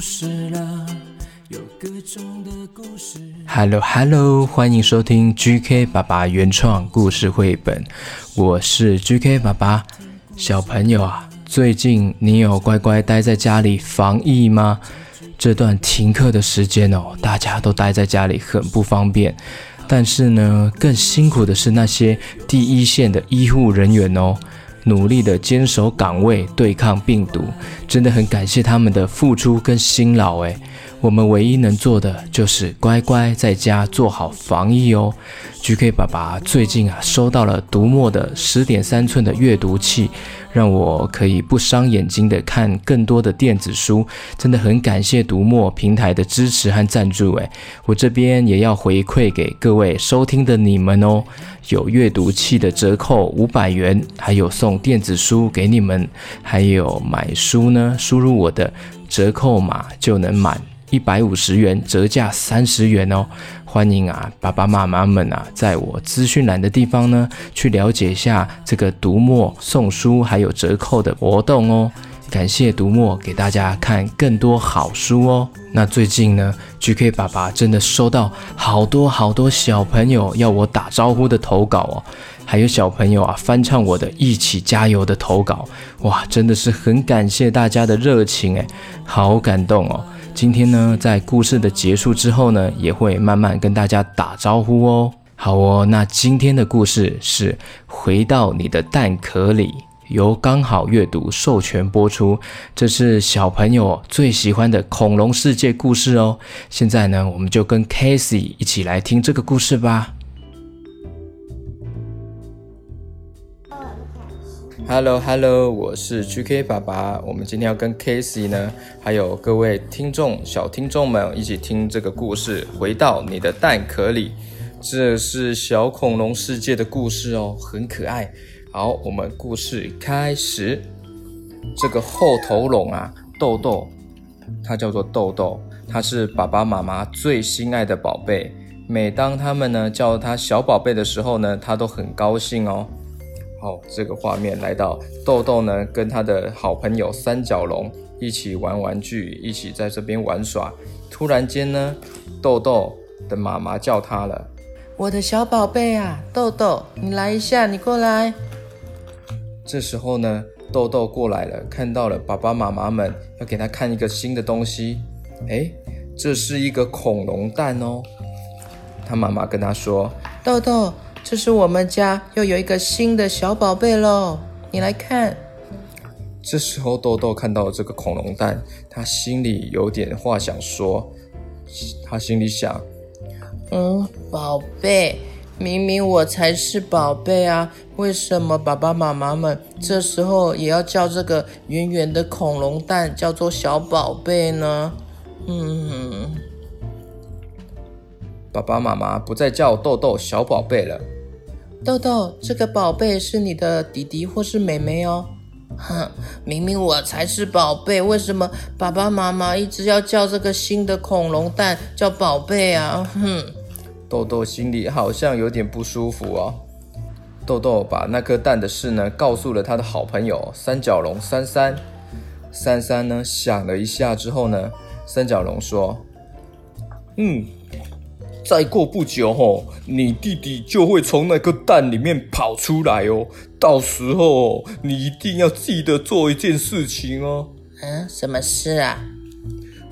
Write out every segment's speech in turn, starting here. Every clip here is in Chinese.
事了，有各种的故事 Hello Hello，欢迎收听 GK 爸爸原创故事绘本，我是 GK 爸爸。小朋友啊，最近你有乖乖待在家里防疫吗？这段停课的时间哦，大家都待在家里很不方便。但是呢，更辛苦的是那些第一线的医护人员哦，努力的坚守岗位对抗病毒，真的很感谢他们的付出跟辛劳诶。我们唯一能做的就是乖乖在家做好防疫哦。GK 爸爸最近啊收到了读墨的十点三寸的阅读器，让我可以不伤眼睛的看更多的电子书，真的很感谢读墨平台的支持和赞助诶。我这边也要回馈给各位收听的你们哦，有阅读器的折扣五百元，还有送电子书给你们，还有买书呢，输入我的折扣码就能满。一百五十元折价三十元哦，欢迎啊爸爸妈妈们啊，在我资讯栏的地方呢，去了解一下这个读墨送书还有折扣的活动哦。感谢读墨给大家看更多好书哦。那最近呢，GK 爸爸真的收到好多好多小朋友要我打招呼的投稿哦，还有小朋友啊翻唱我的一起加油的投稿，哇，真的是很感谢大家的热情诶，好感动哦。今天呢，在故事的结束之后呢，也会慢慢跟大家打招呼哦。好哦，那今天的故事是《回到你的蛋壳里》，由刚好阅读授权播出。这是小朋友最喜欢的恐龙世界故事哦。现在呢，我们就跟 Casey 一起来听这个故事吧。Hello Hello，我是 GK 爸爸。我们今天要跟 Casey 呢，还有各位听众小听众们一起听这个故事。回到你的蛋壳里，这是小恐龙世界的故事哦，很可爱。好，我们故事开始。这个后头龙啊，豆豆，它叫做豆豆，它是爸爸妈妈最心爱的宝贝。每当他们呢叫它小宝贝的时候呢，它都很高兴哦。哦，这个画面来到豆豆呢，跟他的好朋友三角龙一起玩玩具，一起在这边玩耍。突然间呢，豆豆的妈妈叫他了：“我的小宝贝啊，豆豆，你来一下，你过来。”这时候呢，豆豆过来了，看到了爸爸妈妈们要给他看一个新的东西。诶，这是一个恐龙蛋哦。他妈妈跟他说：“豆豆。”这是我们家又有一个新的小宝贝喽，你来看。这时候豆豆看到这个恐龙蛋，他心里有点话想说。他心里想：嗯，宝贝，明明我才是宝贝啊，为什么爸爸妈妈们这时候也要叫这个圆圆的恐龙蛋叫做小宝贝呢？嗯，爸爸妈妈不再叫豆豆小宝贝了。豆豆，这个宝贝是你的弟弟或是妹妹哦？哼，明明我才是宝贝，为什么爸爸妈妈一直要叫这个新的恐龙蛋叫宝贝啊？哼，豆豆心里好像有点不舒服哦。豆豆把那颗蛋的事呢告诉了他的好朋友三角龙三三。三三呢想了一下之后呢，三角龙说：“嗯。”再过不久哦，你弟弟就会从那个蛋里面跑出来哦。到时候你一定要记得做一件事情哦。嗯，什么事啊？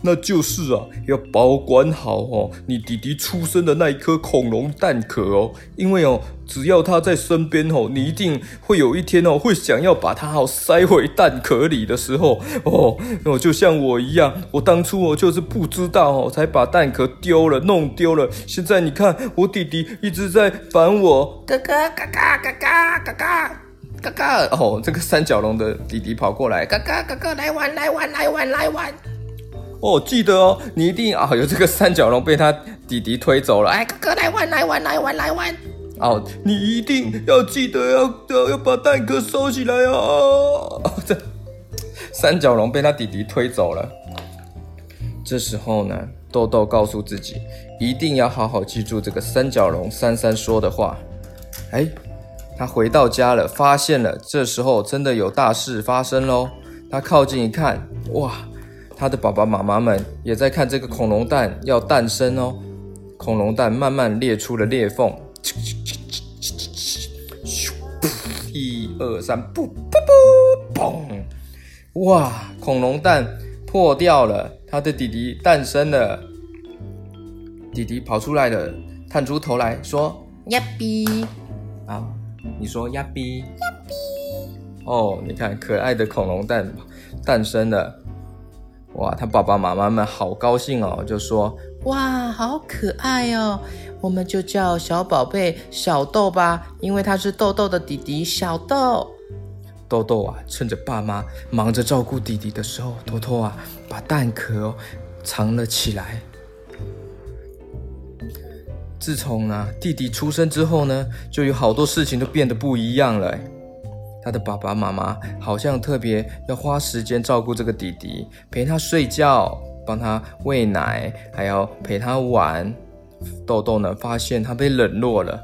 那就是啊，要保管好哦，你弟弟出生的那一颗恐龙蛋壳哦，因为哦，只要他在身边哦，你一定会有一天哦，会想要把它好塞回蛋壳里的时候哦，就像我一样，我当初哦就是不知道哦，才把蛋壳丢了，弄丢了。现在你看，我弟弟一直在烦我，哥哥，哥哥，哥哥，哥哥，哥哥，哦，这个三角龙的弟弟跑过来，哥哥，哥哥，来玩，来玩，来玩，来玩。哦，记得哦，你一定啊、有这个三角龙被他弟弟推走了。哎，哥哥来玩，来玩，来玩，来玩。哦，你一定要记得要要要把蛋壳收起来哦。哦，这三角龙被他弟弟推走了。这时候呢，豆豆告诉自己，一定要好好记住这个三角龙三三说的话。哎，他回到家了，发现了，这时候真的有大事发生喽。他靠近一看，哇！他的爸爸妈妈们也在看这个恐龙蛋要诞生哦。恐龙蛋慢慢裂出了裂缝，一二三，噗噗噗，嘣！哇，恐龙蛋破掉了，他的弟弟诞生了。弟弟跑出来了，探出头来说：“呀比，啊，你说呀比，呀比。哦，你看，可爱的恐龙蛋诞生了。哇，他爸爸妈妈们好高兴哦，就说：哇，好可爱哦，我们就叫小宝贝小豆吧，因为他是豆豆的弟弟小豆。豆豆啊，趁着爸妈忙着照顾弟弟的时候，偷偷啊把蛋壳藏了起来。自从啊弟弟出生之后呢，就有好多事情都变得不一样了。他的爸爸妈妈好像特别要花时间照顾这个弟弟，陪他睡觉，帮他喂奶，还要陪他玩。豆豆呢，发现他被冷落了。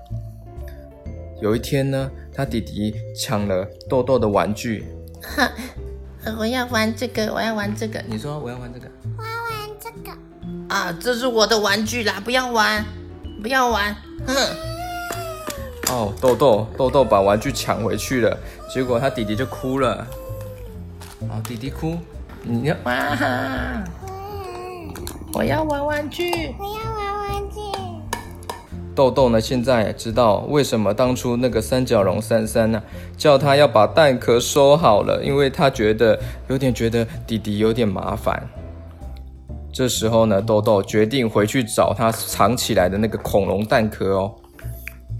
有一天呢，他弟弟抢了豆豆的玩具。哈，我要玩这个，我要玩这个。你说我要玩这个，我要玩这个。啊，这是我的玩具啦，不要玩。不要玩！哼！哦，豆豆豆豆把玩具抢回去了，结果他弟弟就哭了。哦，弟弟哭，你要哇！我要玩玩具，我要玩玩具。豆豆呢？现在知道为什么当初那个三角龙三三呢，叫他要把蛋壳收好了，因为他觉得有点觉得弟弟有点麻烦。这时候呢，豆豆决定回去找他藏起来的那个恐龙蛋壳哦。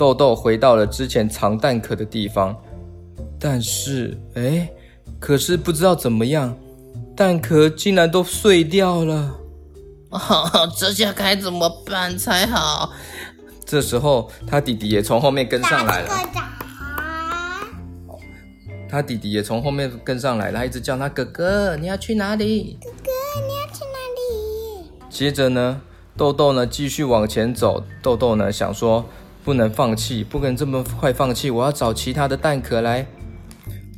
豆豆回到了之前藏蛋壳的地方，但是，哎，可是不知道怎么样，蛋壳竟然都碎掉了。哦，这下该怎么办才好？这时候，他弟弟也从后面跟上来了。他弟弟也从后面跟上来了，他一直叫他哥哥，你要去哪里？哥哥，你要去哪里？接着呢，豆豆呢继续往前走。豆豆呢想说，不能放弃，不能这么快放弃，我要找其他的蛋壳来。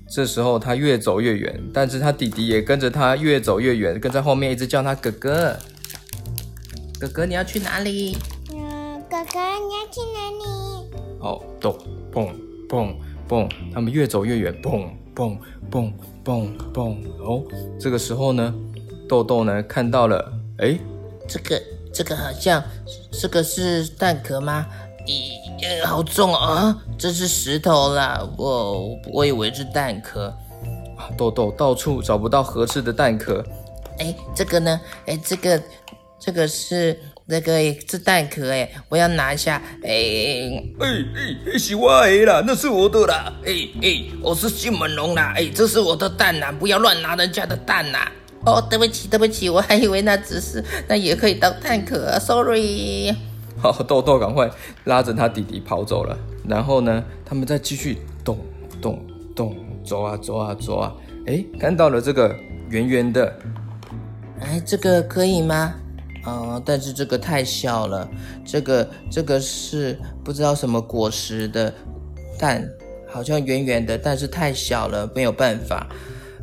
这时候他越走越远，但是他弟弟也跟着他越走越远，跟在后面一直叫他哥哥。哥哥，你要去哪里？嗯，哥哥，你要去哪里？哦，咚，蹦蹦蹦，他们越走越远，蹦蹦蹦蹦蹦。哦，这个时候呢，豆豆呢看到了，哎。这个这个好像，这个是蛋壳吗？咦，好重啊！这是石头啦，我我以为是蛋壳。豆豆到处找不到合适的蛋壳。哎，这个呢？哎，这个这个是那个是蛋壳哎，我要拿一下。哎哎哎，是我的啦，那是我的啦。哎哎，我是迅猛龙啦。哎，这是我的蛋呐，不要乱拿人家的蛋呐。哦，对不起，对不起，我还以为那只是，那也可以当蛋壳啊，sorry。好，豆豆赶快拉着他弟弟跑走了。然后呢，他们再继续动动动，走啊走啊走啊。哎，看到了这个圆圆的，哎，这个可以吗？哦，但是这个太小了。这个这个是不知道什么果实的蛋，好像圆圆的，但是太小了，没有办法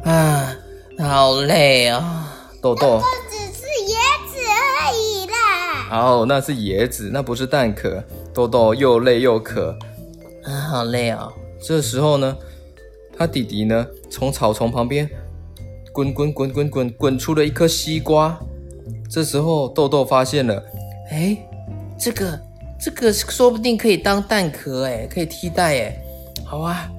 啊。好累啊、哦，豆豆。哦，那是椰子，那不是蛋壳。豆豆又累又渴，啊，好累哦。这时候呢，他弟弟呢，从草丛旁边滚滚滚滚滚滚出了一颗西瓜。这时候豆豆发现了，哎，这个这个说不定可以当蛋壳，哎，可以替代，哎，好啊。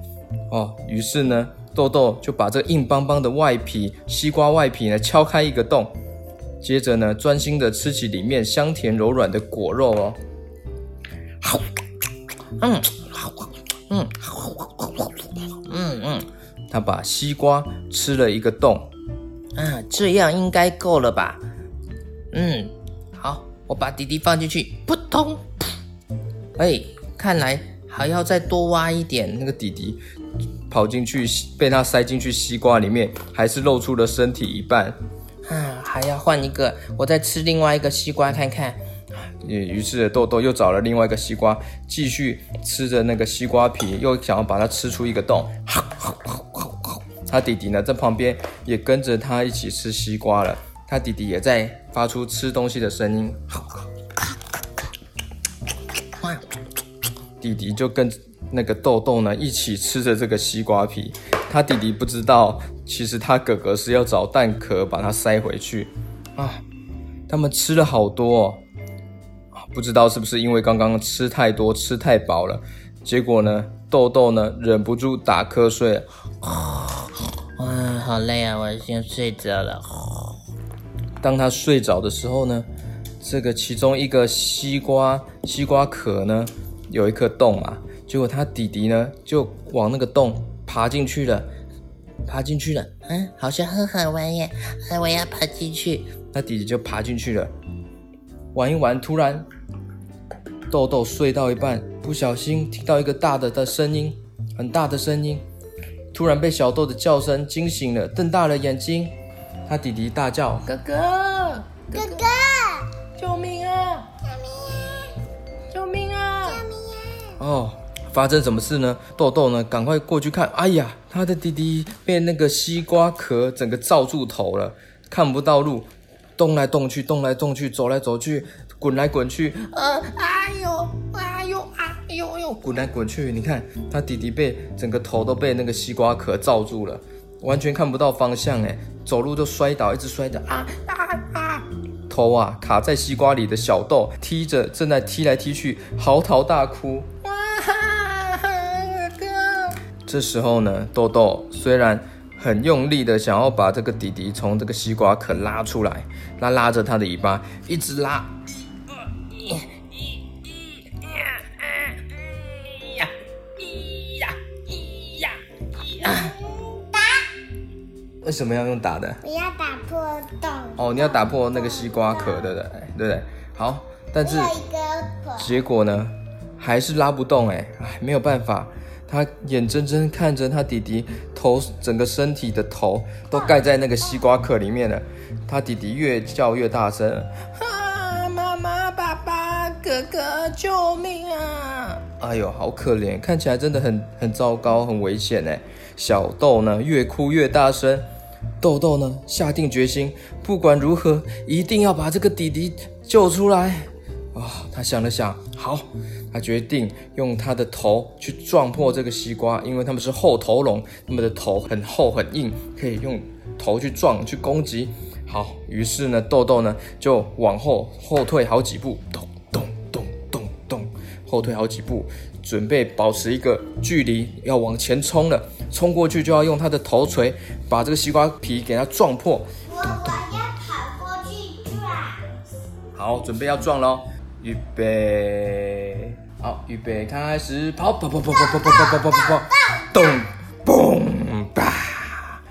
哦，于是呢。豆豆就把这个硬邦邦的外皮，西瓜外皮呢敲开一个洞，接着呢专心的吃起里面香甜柔软的果肉哦。好，嗯，好，嗯，嗯嗯，他把西瓜吃了一个洞，啊，这样应该够了吧？嗯，好，我把弟弟放进去，扑通，哎，看来还要再多挖一点，那个弟弟。跑进去，被他塞进去西瓜里面，还是露出了身体一半。啊，还要换一个，我再吃另外一个西瓜看看。于是豆豆又找了另外一个西瓜，继续吃着那个西瓜皮，又想要把它吃出一个洞。他弟弟呢，在旁边也跟着他一起吃西瓜了。他弟弟也在发出吃东西的声音。弟弟就跟那个豆豆呢一起吃着这个西瓜皮。他弟弟不知道，其实他哥哥是要找蛋壳把它塞回去啊。他们吃了好多哦，不知道是不是因为刚刚吃太多，吃太饱了，结果呢，豆豆呢忍不住打瞌睡。嗯，好累啊，我先睡着了。当他睡着的时候呢，这个其中一个西瓜西瓜壳呢有一颗洞啊，结果他弟弟呢就往那个洞爬进去了，爬进去了。嗯，好像很好玩耶，我要爬进去。那弟弟就爬进去了，玩一玩，突然豆豆睡到一半，不小心听到一个大的的声音，很大的声音，突然被小豆的叫声惊醒了，瞪大了眼睛。他弟弟大叫：“哥哥，哥哥，救命啊！救命啊！救命啊！救命啊！”哦，发生什么事呢？豆豆呢，赶快过去看。哎呀，他的弟弟被那个西瓜壳整个罩住头了，看不到路。动来动去，动来动去，走来走去，滚来滚去，呃，哎呦，哎呦，哎呦呦，滚来滚去。你看，他弟弟被整个头都被那个西瓜壳罩住了，完全看不到方向，哎，走路就摔倒，一直摔倒，啊啊啊！头啊卡在西瓜里的小豆踢着，正在踢来踢去，嚎啕大哭。这时候呢，豆豆虽然。很用力的想要把这个弟弟从这个西瓜壳拉出来，拉拉着他的尾巴，一直拉。打！为什么要用打的？我要打破洞。哦，你要打破那个西瓜壳，对不对？对不对？好，但是结果呢，还是拉不动，哎，哎，没有办法。他眼睁睁看着他弟弟头，整个身体的头都盖在那个西瓜壳里面了。他弟弟越叫越大声：“啊，妈妈、爸爸、哥哥，救命啊！”哎呦，好可怜，看起来真的很很糟糕，很危险哎。小豆呢，越哭越大声。豆豆呢，下定决心，不管如何，一定要把这个弟弟救出来。啊、哦，他想了想，好。他决定用他的头去撞破这个西瓜，因为他们是厚头龙，他们的头很厚很硬，可以用头去撞去攻击。好，于是呢，豆豆呢就往后后退好几步，咚咚咚咚咚，后退好几步，准备保持一个距离，要往前冲了。冲过去就要用他的头锤把这个西瓜皮给它撞破。我我要跑过去撞。好，准备要撞喽。预备，好，预备，开始跑，跑，跑，跑，跑，跑，跑，跑，跑，跑，跑，咚，嘣，吧，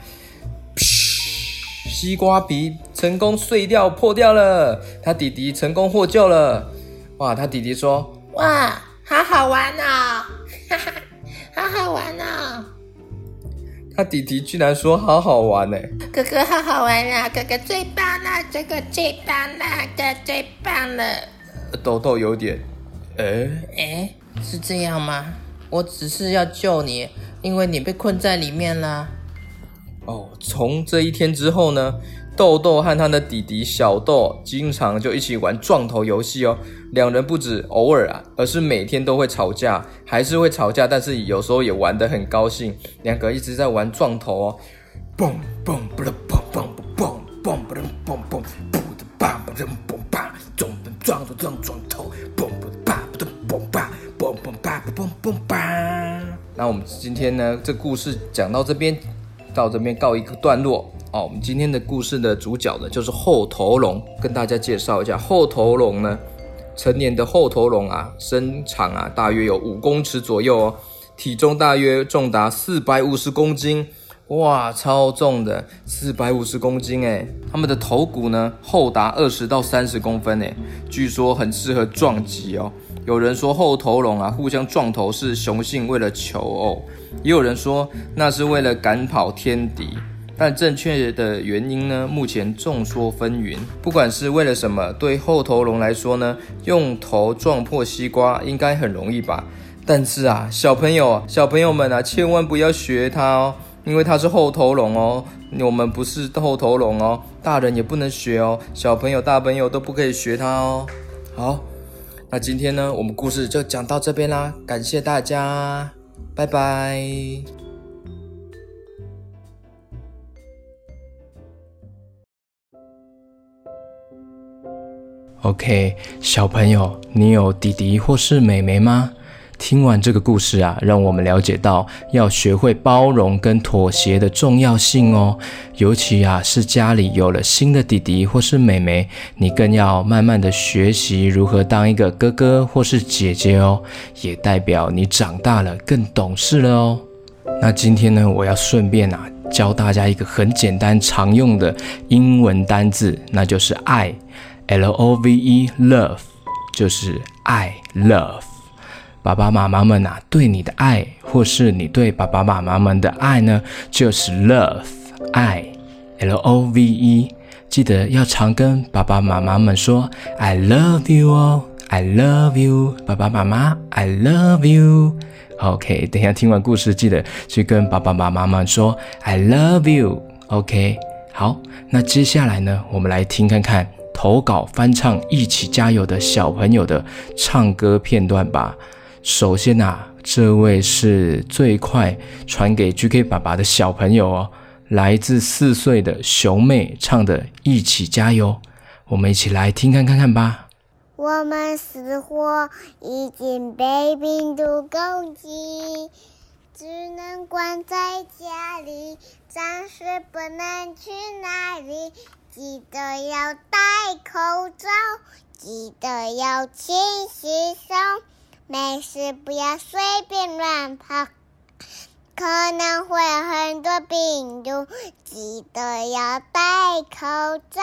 嘘，西瓜皮成功碎掉，破掉了，他弟弟成功获救了。哇，他弟弟说：“哇，好好玩哦，哈哈，好好玩哦。”他弟弟居然说：“好好玩呢。”哥哥好好玩啊，哥哥最棒了，哥哥最棒了，哥最棒了。豆豆有点，哎哎，是这样吗？我只是要救你，因为你被困在里面了。哦，从这一天之后呢，豆豆和他的弟弟小豆经常就一起玩撞头游戏哦。两人不止偶尔啊，而是每天都会吵架，还是会吵架，但是有时候也玩得很高兴。两个一直在玩撞头哦，嘣嘣不啦嘣嘣嘣嘣嘣不啦嘣嘣不的叭不啦嘣叭。撞撞头，嘣嘣叭嘣嘣叭，嘣嘣叭嘣嘣叭。那我们今天呢，这故事讲到这边，到这边告一个段落哦。我们今天的故事的主角呢，就是后头龙，跟大家介绍一下，后头龙呢，成年的后头龙啊，身长啊，大约有五公尺左右哦，体重大约重达四百五十公斤。哇，超重的，四百五十公斤诶！它们的头骨呢，厚达二十到三十公分诶，据说很适合撞击哦。有人说后头龙啊，互相撞头是雄性为了求偶，也有人说那是为了赶跑天敌。但正确的原因呢，目前众说纷纭。不管是为了什么，对后头龙来说呢，用头撞破西瓜应该很容易吧？但是啊，小朋友、小朋友们啊，千万不要学它哦。因为它是后头龙哦。我们不是后头龙哦，大人也不能学哦，小朋友、大朋友都不可以学它哦。好，那今天呢，我们故事就讲到这边啦，感谢大家，拜拜。OK，小朋友，你有弟弟或是妹妹吗？听完这个故事啊，让我们了解到要学会包容跟妥协的重要性哦。尤其啊，是家里有了新的弟弟或是妹妹，你更要慢慢的学习如何当一个哥哥或是姐姐哦。也代表你长大了，更懂事了哦。那今天呢，我要顺便啊，教大家一个很简单常用的英文单字，那就是爱，L O V E，love，就是爱，love。爸爸妈妈们呐、啊，对你的爱，或是你对爸爸妈妈们的爱呢，就是 love 爱，L O V E。记得要常跟爸爸妈妈们说 I love you 哦，I love you，爸爸妈妈 I love you。OK，等下听完故事，记得去跟爸爸妈妈们说 I love you。OK，好，那接下来呢，我们来听看看投稿翻唱一起加油的小朋友的唱歌片段吧。首先、啊，这位是最快传给 GK 爸爸的小朋友哦，来自四岁的熊妹唱的《一起加油》，我们一起来听看看看吧。我们死活已经被病毒攻击，只能关在家里，暂时不能去哪里。记得要戴口罩，记得要勤洗手。没事，不要随便乱跑，可能会有很多病毒。记得要戴口罩，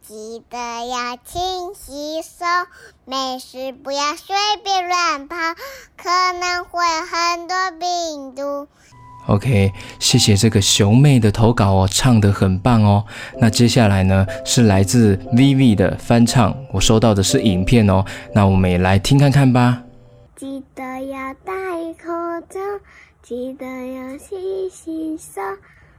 记得要勤洗手。没事，不要随便乱跑，可能会有很多病毒。OK，谢谢这个熊妹的投稿哦，唱得很棒哦。那接下来呢，是来自 Vivi 的翻唱，我收到的是影片哦。那我们也来听看看吧。记得要戴口罩，记得要洗洗手，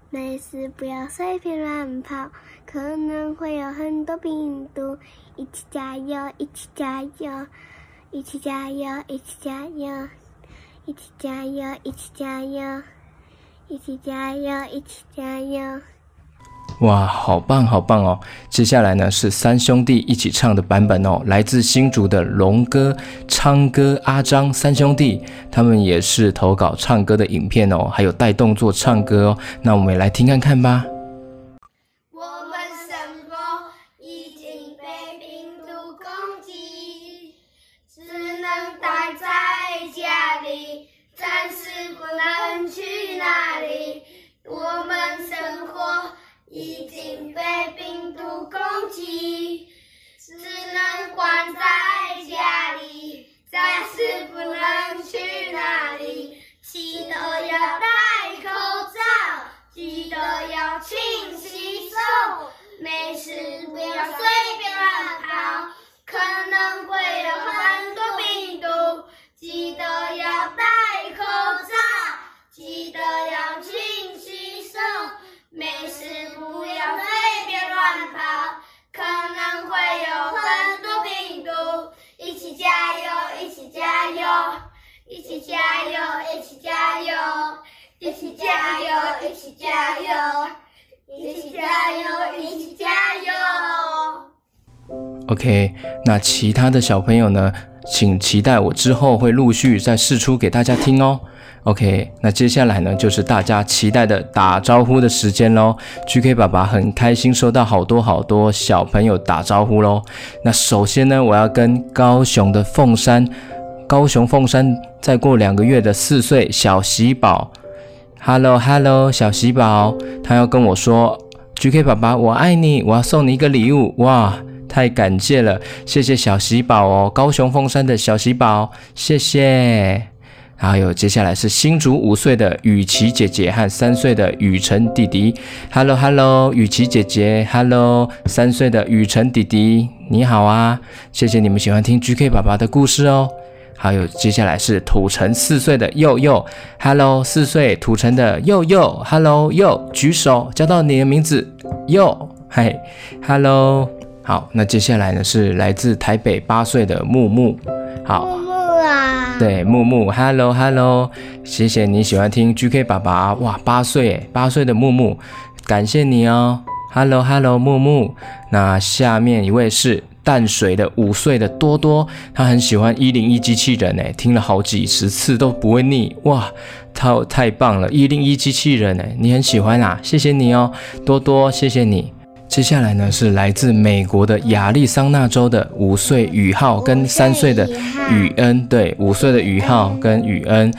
没事不要随便乱跑，可能会有很多病毒。一起加油，一起加油，一起加油，一起加油，一起加油，一起加油，一起加油，一起加油。哇，好棒好棒哦！接下来呢，是三兄弟一起唱的版本哦，来自新竹的龙哥、昌哥、阿张三兄弟，他们也是投稿唱歌的影片哦，还有带动作唱歌哦。那我们也来听看看吧。去哪里。记得要戴口罩，记得要勤洗手，没事油，一起加油，一起加油，一起加油，一起加油，一起加油。OK，那其他的小朋友呢？请期待我之后会陆续再试出给大家听哦。OK，那接下来呢，就是大家期待的打招呼的时间喽。GK 爸爸很开心收到好多好多小朋友打招呼喽。那首先呢，我要跟高雄的凤山，高雄凤山再过两个月的四岁小喜宝，Hello Hello，小喜宝，他要跟我说，GK 爸爸我爱你，我要送你一个礼物，哇，太感谢了，谢谢小喜宝哦，高雄凤山的小喜宝，谢谢。还有接下来是新竹五岁的雨琪姐姐和三岁的雨辰弟弟。Hello Hello，雨琪姐姐，Hello，三岁的雨辰弟弟，你好啊！谢谢你们喜欢听 GK 爸爸的故事哦。还有接下来是土城四岁的佑佑，Hello，四岁土城的佑佑，Hello，佑，举手叫到你的名字，佑，嗨，Hello，好，那接下来呢是来自台北八岁的木木，好，木木啊，对，木木，Hello，Hello，谢谢你喜欢听 GK 爸爸，哇，八岁，八岁的木木，感谢你哦，Hello，Hello，木木，那下面一位是。淡水的五岁的多多，他很喜欢一零一机器人诶，听了好几十次都不会腻哇，太太棒了！一零一机器人诶，你很喜欢啊，谢谢你哦，多多，谢谢你。接下来呢是来自美国的亚利桑那州的五岁宇浩跟三岁的宇恩，对，五岁的宇浩跟宇恩。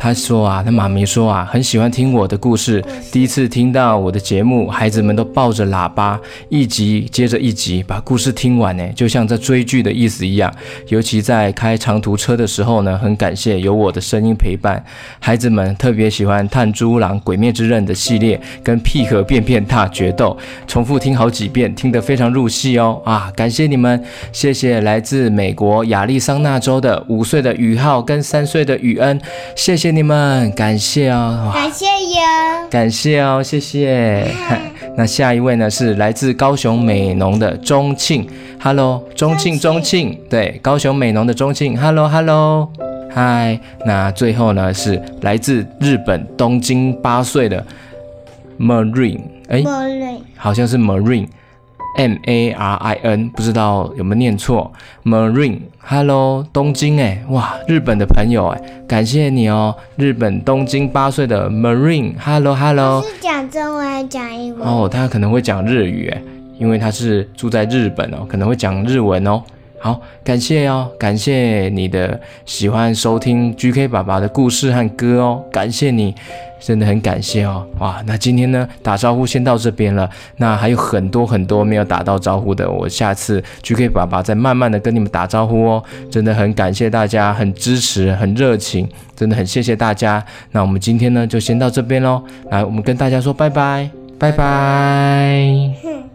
他说啊，他妈咪说啊，很喜欢听我的故事。第一次听到我的节目，孩子们都抱着喇叭，一集接着一集把故事听完呢，就像在追剧的意思一样。尤其在开长途车的时候呢，很感谢有我的声音陪伴。孩子们特别喜欢《炭珠狼》《鬼灭之刃》的系列，跟《屁和便便大决斗》，重复听好几遍，听得非常入戏哦。啊，感谢你们，谢谢来自美国亚利桑那州的五岁的宇浩跟三岁的宇恩，谢谢。你们感谢哦，感谢哟，感谢哦，谢谢。那下一位呢是来自高雄美浓的钟庆，Hello，钟庆，钟庆，对，高雄美浓的钟庆，Hello，Hello，嗨。那最后呢是来自日本东京八岁的 Marine，哎好像是 Marine。M A R I N，不知道有没有念错。Marine，Hello，东京哎，哇，日本的朋友哎，感谢你哦，日本东京八岁的 Marine，Hello，Hello。是讲中文还是讲英文？哦，他可能会讲日语哎，因为他是住在日本哦，可能会讲日文哦。好，感谢哦，感谢你的喜欢收听 GK 爸爸的故事和歌哦，感谢你。真的很感谢哦，哇，那今天呢，打招呼先到这边了，那还有很多很多没有打到招呼的，我下次 GK 爸爸再慢慢的跟你们打招呼哦，真的很感谢大家，很支持，很热情，真的很谢谢大家，那我们今天呢就先到这边喽，来，我们跟大家说拜拜，拜拜。